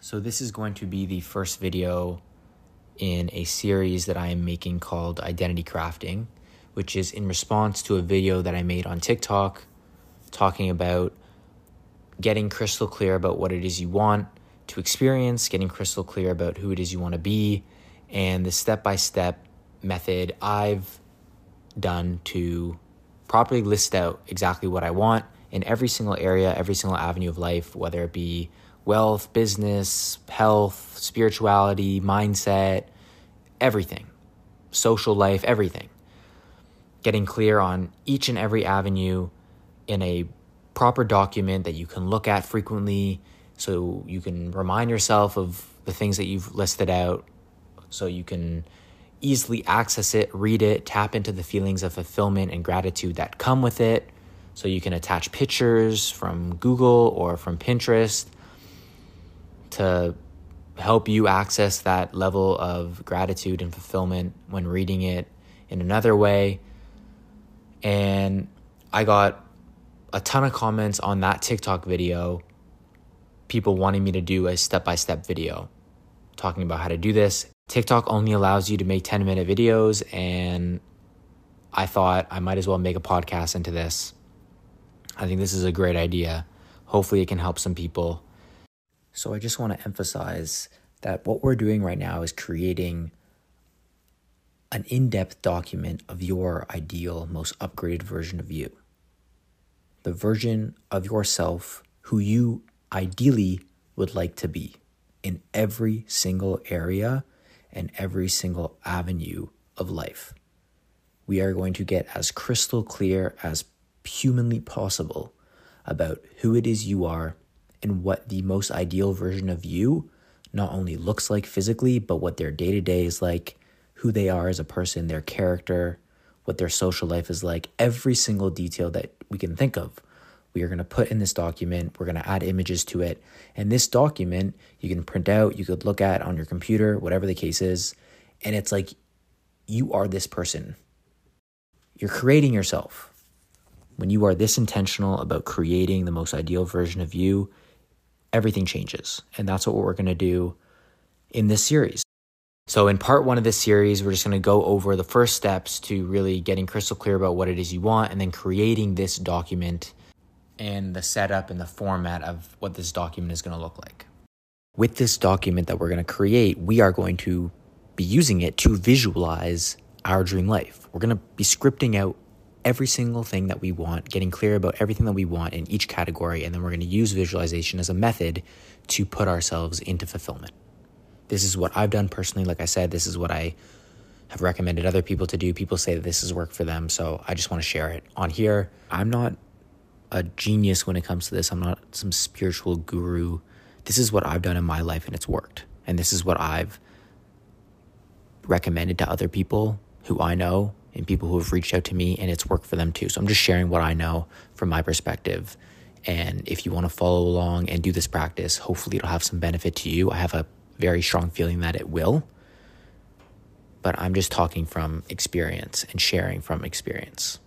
So, this is going to be the first video in a series that I am making called Identity Crafting, which is in response to a video that I made on TikTok talking about getting crystal clear about what it is you want to experience, getting crystal clear about who it is you want to be, and the step by step method I've done to properly list out exactly what I want in every single area, every single avenue of life, whether it be wealth, business, health, spirituality, mindset, everything, social life, everything. Getting clear on each and every avenue in a proper document that you can look at frequently so you can remind yourself of the things that you've listed out so you can easily access it, read it, tap into the feelings of fulfillment and gratitude that come with it. So you can attach pictures from Google or from Pinterest to help you access that level of gratitude and fulfillment when reading it in another way. And I got a ton of comments on that TikTok video, people wanting me to do a step by step video talking about how to do this. TikTok only allows you to make 10 minute videos, and I thought I might as well make a podcast into this. I think this is a great idea. Hopefully, it can help some people. So I just want to emphasize that what we're doing right now is creating an in depth document of your ideal, most upgraded version of you. The version of yourself who you ideally would like to be in every single area and every single avenue of life. We are going to get as crystal clear as humanly possible about who it is you are and what the most ideal version of you not only looks like physically, but what their day to day is like, who they are as a person, their character, what their social life is like, every single detail that we can think of. We are going to put in this document. We're going to add images to it. And this document you can print out, you could look at on your computer, whatever the case is. And it's like you are this person. You're creating yourself. When you are this intentional about creating the most ideal version of you, everything changes. And that's what we're going to do in this series. So, in part one of this series, we're just going to go over the first steps to really getting crystal clear about what it is you want and then creating this document and the setup and the format of what this document is going to look like. With this document that we're going to create, we are going to be using it to visualize our dream life. We're going to be scripting out every single thing that we want, getting clear about everything that we want in each category, and then we're going to use visualization as a method to put ourselves into fulfillment. This is what I've done personally. Like I said, this is what I have recommended other people to do. People say that this has worked for them, so I just want to share it on here. I'm not a genius when it comes to this, I'm not some spiritual guru. This is what I've done in my life, and it's worked. And this is what I've recommended to other people who I know and people who have reached out to me and it's worked for them too. So I'm just sharing what I know from my perspective. And if you want to follow along and do this practice, hopefully it'll have some benefit to you. I have a very strong feeling that it will. But I'm just talking from experience and sharing from experience.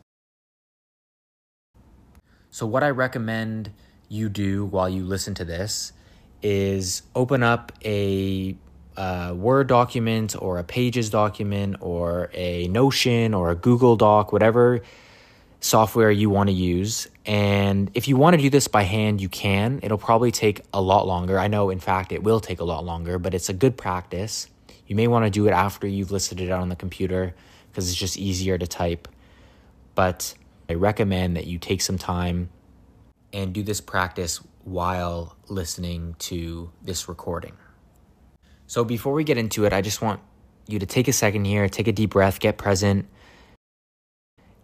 So, what I recommend you do while you listen to this is open up a a Word document or a Pages document or a Notion or a Google Doc, whatever software you want to use. And if you want to do this by hand, you can. It'll probably take a lot longer. I know, in fact, it will take a lot longer, but it's a good practice. You may want to do it after you've listed it out on the computer because it's just easier to type. But I recommend that you take some time and do this practice while listening to this recording. So before we get into it, I just want you to take a second here, take a deep breath, get present,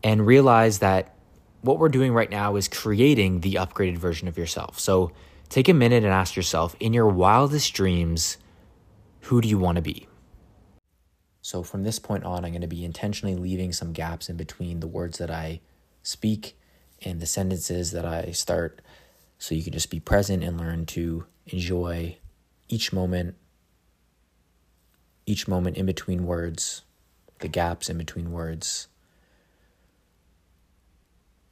and realize that what we're doing right now is creating the upgraded version of yourself. So take a minute and ask yourself in your wildest dreams, who do you want to be? So from this point on, I'm going to be intentionally leaving some gaps in between the words that I speak and the sentences that I start so you can just be present and learn to enjoy each moment each moment in between words, the gaps in between words.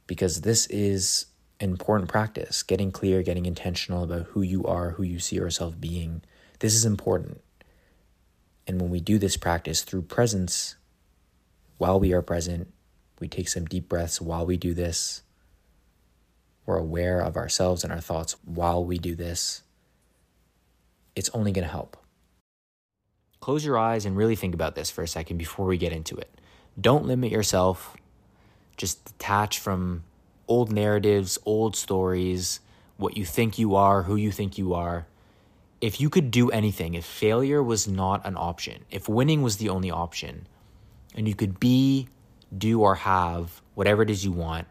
Because this is an important practice. Getting clear, getting intentional about who you are, who you see yourself being. This is important. And when we do this practice through presence, while we are present, we take some deep breaths while we do this. We're aware of ourselves and our thoughts while we do this. It's only going to help. Close your eyes and really think about this for a second before we get into it. Don't limit yourself. Just detach from old narratives, old stories, what you think you are, who you think you are. If you could do anything, if failure was not an option, if winning was the only option, and you could be, do, or have whatever it is you want,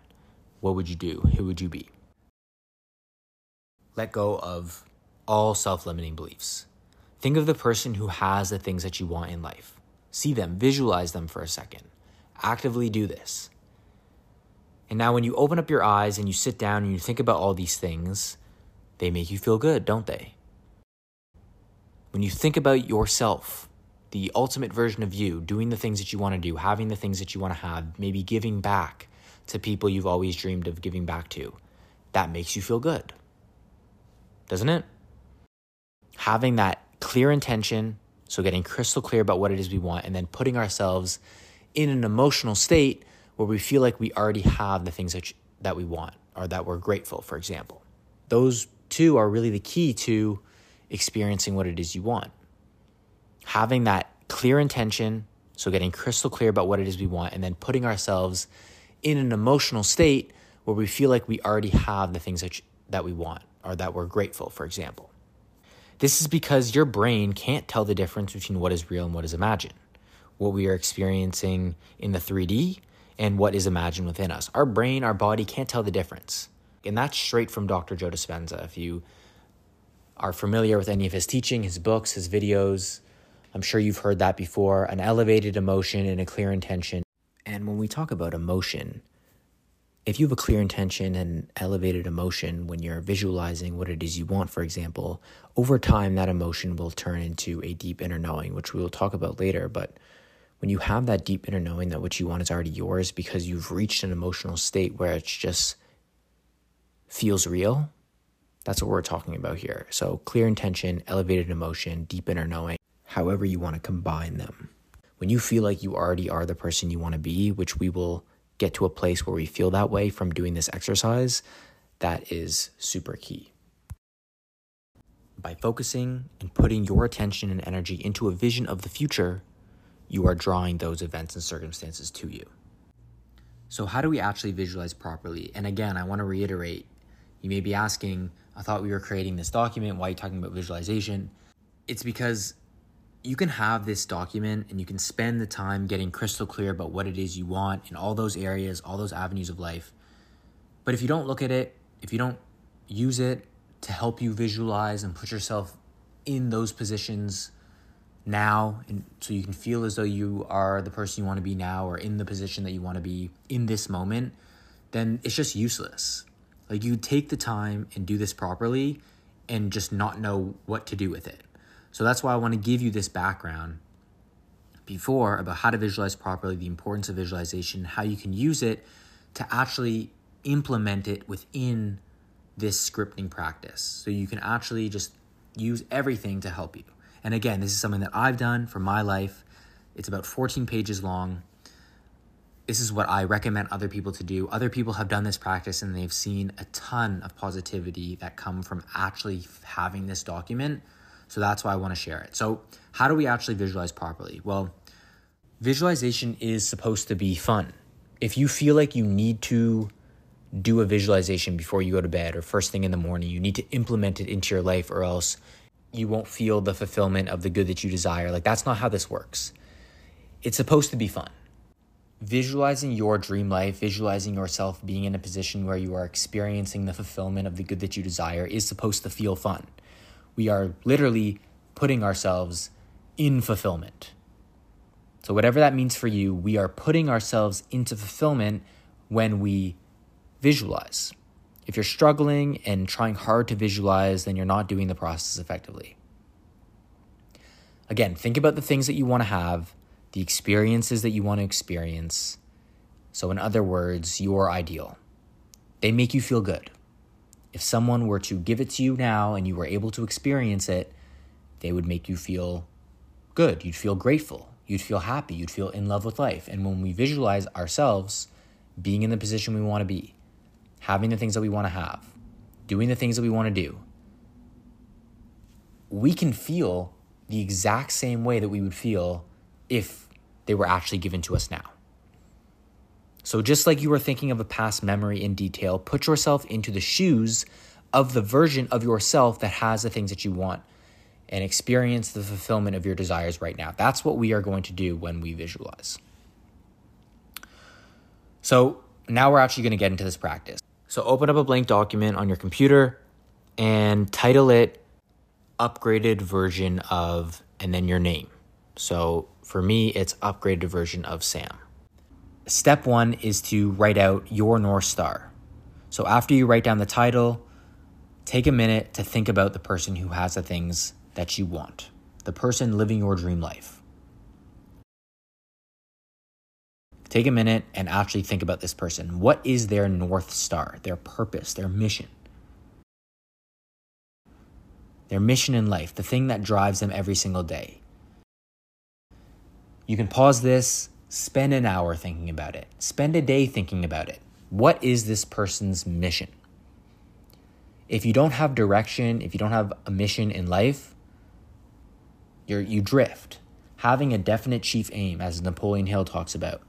what would you do? Who would you be? Let go of all self limiting beliefs. Think of the person who has the things that you want in life. See them, visualize them for a second. Actively do this. And now, when you open up your eyes and you sit down and you think about all these things, they make you feel good, don't they? When you think about yourself, the ultimate version of you, doing the things that you want to do, having the things that you want to have, maybe giving back to people you've always dreamed of giving back to, that makes you feel good. Doesn't it? Having that clear intention, so getting crystal clear about what it is we want, and then putting ourselves in an emotional state where we feel like we already have the things that, that we want or that we're grateful, for example. Those two are really the key to experiencing what it is you want. Having that clear intention, so getting crystal clear about what it is we want, and then putting ourselves in an emotional state where we feel like we already have the things that, that we want or that we're grateful, for example. This is because your brain can't tell the difference between what is real and what is imagined, what we are experiencing in the 3D and what is imagined within us. Our brain, our body can't tell the difference. And that's straight from Dr. Joe Dispenza. If you are familiar with any of his teaching, his books, his videos, I'm sure you've heard that before an elevated emotion and a clear intention. And when we talk about emotion, if you have a clear intention and elevated emotion when you're visualizing what it is you want, for example, over time that emotion will turn into a deep inner knowing, which we will talk about later. But when you have that deep inner knowing that what you want is already yours because you've reached an emotional state where it just feels real, that's what we're talking about here. So, clear intention, elevated emotion, deep inner knowing, however you want to combine them. When you feel like you already are the person you want to be, which we will get to a place where we feel that way from doing this exercise, that is super key. By focusing and putting your attention and energy into a vision of the future, you are drawing those events and circumstances to you. So, how do we actually visualize properly? And again, I want to reiterate you may be asking, I thought we were creating this document. Why are you talking about visualization? It's because you can have this document and you can spend the time getting crystal clear about what it is you want in all those areas, all those avenues of life. But if you don't look at it, if you don't use it to help you visualize and put yourself in those positions now and so you can feel as though you are the person you want to be now or in the position that you want to be in this moment, then it's just useless. Like you take the time and do this properly and just not know what to do with it. So that's why I want to give you this background before about how to visualize properly, the importance of visualization, how you can use it to actually implement it within this scripting practice. So you can actually just use everything to help you. And again, this is something that I've done for my life. It's about 14 pages long. This is what I recommend other people to do. Other people have done this practice and they've seen a ton of positivity that come from actually having this document. So that's why I want to share it. So, how do we actually visualize properly? Well, visualization is supposed to be fun. If you feel like you need to do a visualization before you go to bed or first thing in the morning, you need to implement it into your life or else you won't feel the fulfillment of the good that you desire. Like, that's not how this works. It's supposed to be fun. Visualizing your dream life, visualizing yourself being in a position where you are experiencing the fulfillment of the good that you desire is supposed to feel fun. We are literally putting ourselves in fulfillment. So, whatever that means for you, we are putting ourselves into fulfillment when we visualize. If you're struggling and trying hard to visualize, then you're not doing the process effectively. Again, think about the things that you want to have, the experiences that you want to experience. So, in other words, your ideal. They make you feel good. If someone were to give it to you now and you were able to experience it, they would make you feel good. You'd feel grateful. You'd feel happy. You'd feel in love with life. And when we visualize ourselves being in the position we want to be, having the things that we want to have, doing the things that we want to do, we can feel the exact same way that we would feel if they were actually given to us now. So, just like you were thinking of a past memory in detail, put yourself into the shoes of the version of yourself that has the things that you want and experience the fulfillment of your desires right now. That's what we are going to do when we visualize. So, now we're actually going to get into this practice. So, open up a blank document on your computer and title it upgraded version of, and then your name. So, for me, it's upgraded version of Sam step one is to write out your North Star. So after you write down the title, take a minute to think about the person who has the things that you want, the person living your dream life. Take a minute and actually think about this person. What is their North Star, their purpose, their mission? Their mission in life, the thing that drives them every single day. You can pause this Spend an hour thinking about it. Spend a day thinking about it. What is this person's mission? If you don't have direction, if you don't have a mission in life, you you drift. Having a definite chief aim, as Napoleon Hill talks about,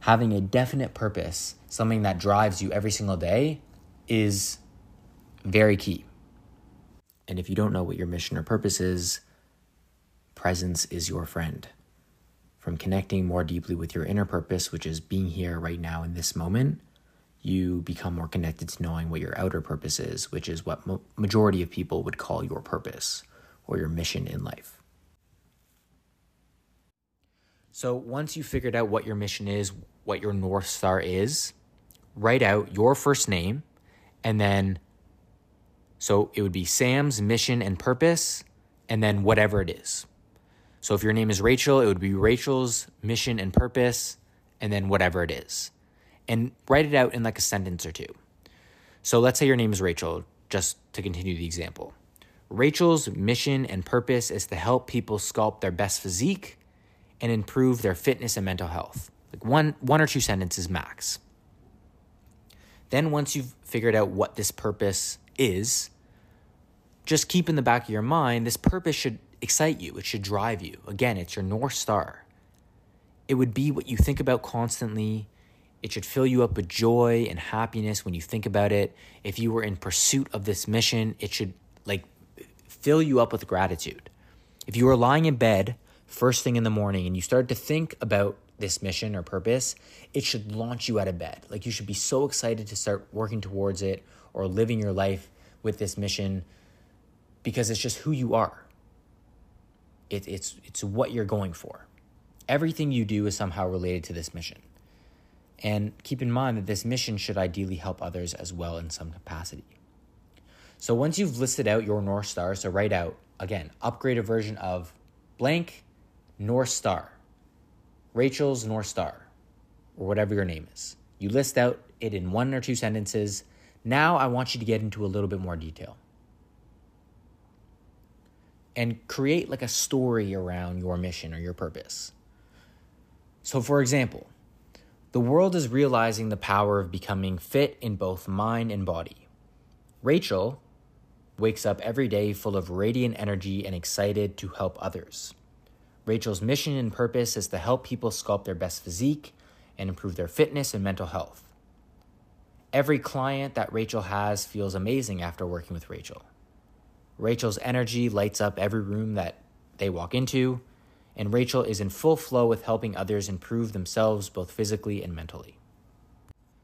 having a definite purpose, something that drives you every single day, is very key. And if you don't know what your mission or purpose is, presence is your friend from connecting more deeply with your inner purpose, which is being here right now in this moment, you become more connected to knowing what your outer purpose is, which is what mo- majority of people would call your purpose or your mission in life. So once you figured out what your mission is, what your north star is, write out your first name and then so it would be Sam's mission and purpose and then whatever it is. So if your name is Rachel, it would be Rachel's mission and purpose, and then whatever it is. And write it out in like a sentence or two. So let's say your name is Rachel, just to continue the example. Rachel's mission and purpose is to help people sculpt their best physique and improve their fitness and mental health. Like one one or two sentences max. Then once you've figured out what this purpose is, just keep in the back of your mind this purpose should excite you, it should drive you. Again, it's your North Star. It would be what you think about constantly. It should fill you up with joy and happiness when you think about it. If you were in pursuit of this mission, it should like fill you up with gratitude. If you were lying in bed first thing in the morning and you started to think about this mission or purpose, it should launch you out of bed. Like you should be so excited to start working towards it or living your life with this mission because it's just who you are. It, it's, it's what you're going for. Everything you do is somehow related to this mission. And keep in mind that this mission should ideally help others as well in some capacity. So once you've listed out your North Star, so write out, again, upgrade a version of blank North Star, Rachel's North Star, or whatever your name is. You list out it in one or two sentences. Now I want you to get into a little bit more detail and create like a story around your mission or your purpose. So, for example, the world is realizing the power of becoming fit in both mind and body. Rachel wakes up every day full of radiant energy and excited to help others. Rachel's mission and purpose is to help people sculpt their best physique and improve their fitness and mental health. Every client that Rachel has feels amazing after working with Rachel. Rachel's energy lights up every room that they walk into, and Rachel is in full flow with helping others improve themselves both physically and mentally.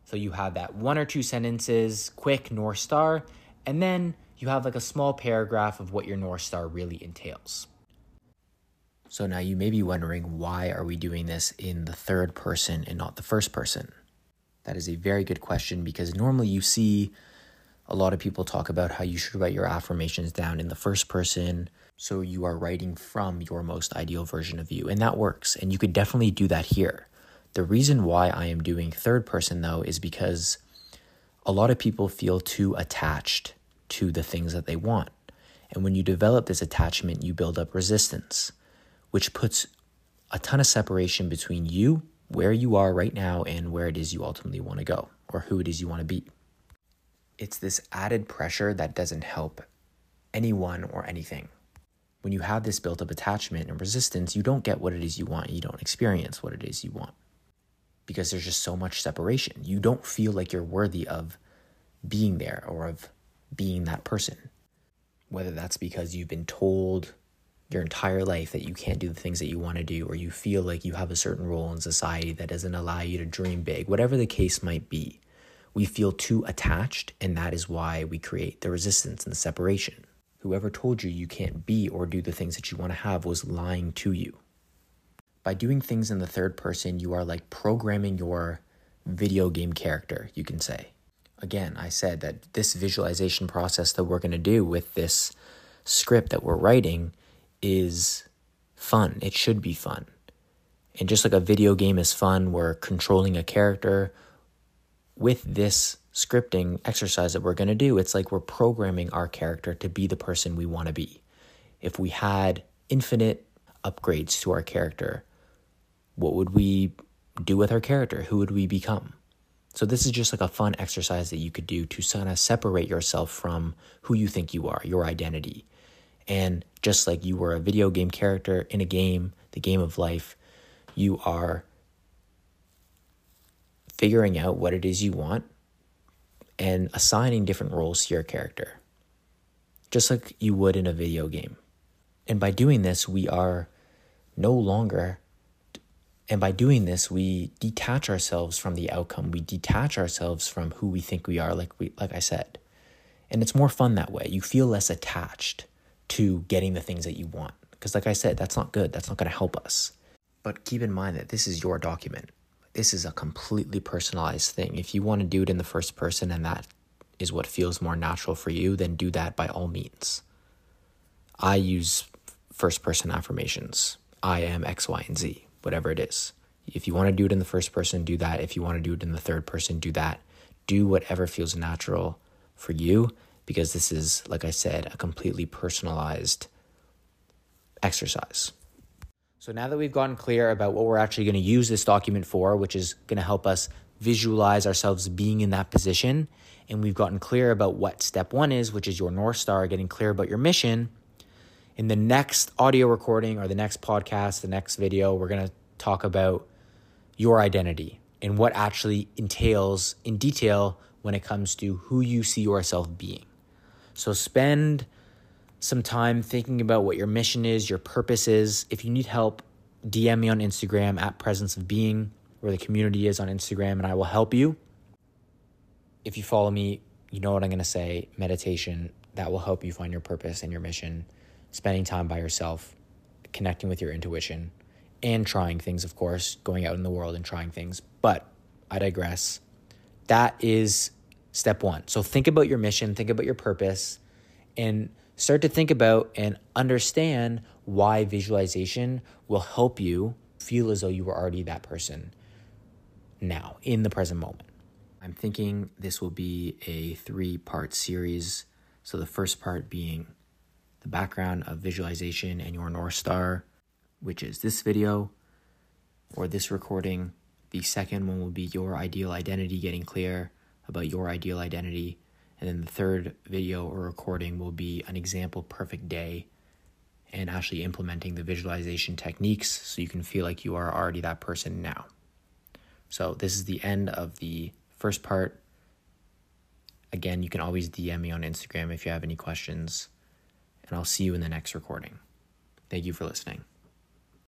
So you have that one or two sentences, quick North Star, and then you have like a small paragraph of what your North Star really entails. So now you may be wondering why are we doing this in the third person and not the first person? That is a very good question because normally you see a lot of people talk about how you should write your affirmations down in the first person. So you are writing from your most ideal version of you. And that works. And you could definitely do that here. The reason why I am doing third person, though, is because A lot of people feel too attached to the things that they want. And when you develop this attachment, you build up resistance, which puts a ton of separation between you, where you are right now, and where it is you ultimately want to go or who it is you want to be. It's this added pressure that doesn't help anyone or anything. When you have this built up attachment and resistance, you don't get what it is you want. You don't experience what it is you want because there's just so much separation. You don't feel like you're worthy of being there or of being that person. Whether that's because you've been told your entire life that you can't do the things that you want to do, or you feel like you have a certain role in society that doesn't allow you to dream big, whatever the case might be, we feel too attached, and that is why we create the resistance and the separation. Whoever told you you can't be or do the things that you want to have was lying to you. By doing things in the third person, you are like programming your video game character, you can say. Again, I said that this visualization process that we're going to do with this script that we're writing is fun. It should be fun. And just like a video game is fun, we're controlling a character. With this scripting exercise that we're going to do, it's like we're programming our character to be the person we want to be. If we had infinite upgrades to our character, what would we do with our character? Who would we become? So, this is just like a fun exercise that you could do to kind of separate yourself from who you think you are, your identity. And just like you were a video game character in a game, the game of life, you are figuring out what it is you want and assigning different roles to your character, just like you would in a video game. And by doing this, we are no longer, and by doing this, we detach ourselves from the outcome. We detach ourselves from who we think we are, like we, like I said. And it's more fun that way. You feel less attached to getting the things that you want. Because, like I said, that's not good. That's not going to help us. But keep in mind that this is your document. This is a completely personalized thing. If you want to do it in the first person and that is what feels more natural for you, then do that by all means. I use first person affirmations. I am X, Y, and Z, whatever it is. If you want to do it in the first person, do that. If you want to do it in the third person, do that. Do whatever feels natural for you because this is, like I said, a completely personalized exercise. So now that we've gotten clear about what we're actually going to use this document for, which is going to help us visualize ourselves being in that position, and we've gotten clear about what step one is, which is your North Star, getting clear about your mission. In the next audio recording or the next podcast, the next video, we're going to talk about your identity and what actually entails in detail when it comes to who you see yourself being. So spend some time thinking about what your mission is, your purpose is. If you need help, DM me on Instagram at Presence of Being, where the community is on Instagram, and I will help you. If you follow me, you know what I'm going to say meditation that will help you find your purpose and your mission, spending time by yourself, connecting with your intuition, and trying things, of course, going out in the world and trying things. But I digress. That is step one. So think about your mission, think about your purpose, and start to think about and understand why visualization will help you feel as though you were already that person now in the present moment. I'm thinking this will be a three part series. So, the first part being the background of visualization and your North Star, which is this video or this recording. The second one will be your ideal identity getting clear about your ideal identity. And then the third video or recording will be an example perfect day and actually implementing the visualization techniques so you can feel like you are already that person now. So, this is the end of the first part. Again, you can always DM me on Instagram if you have any questions, and I'll see you in the next recording. Thank you for listening.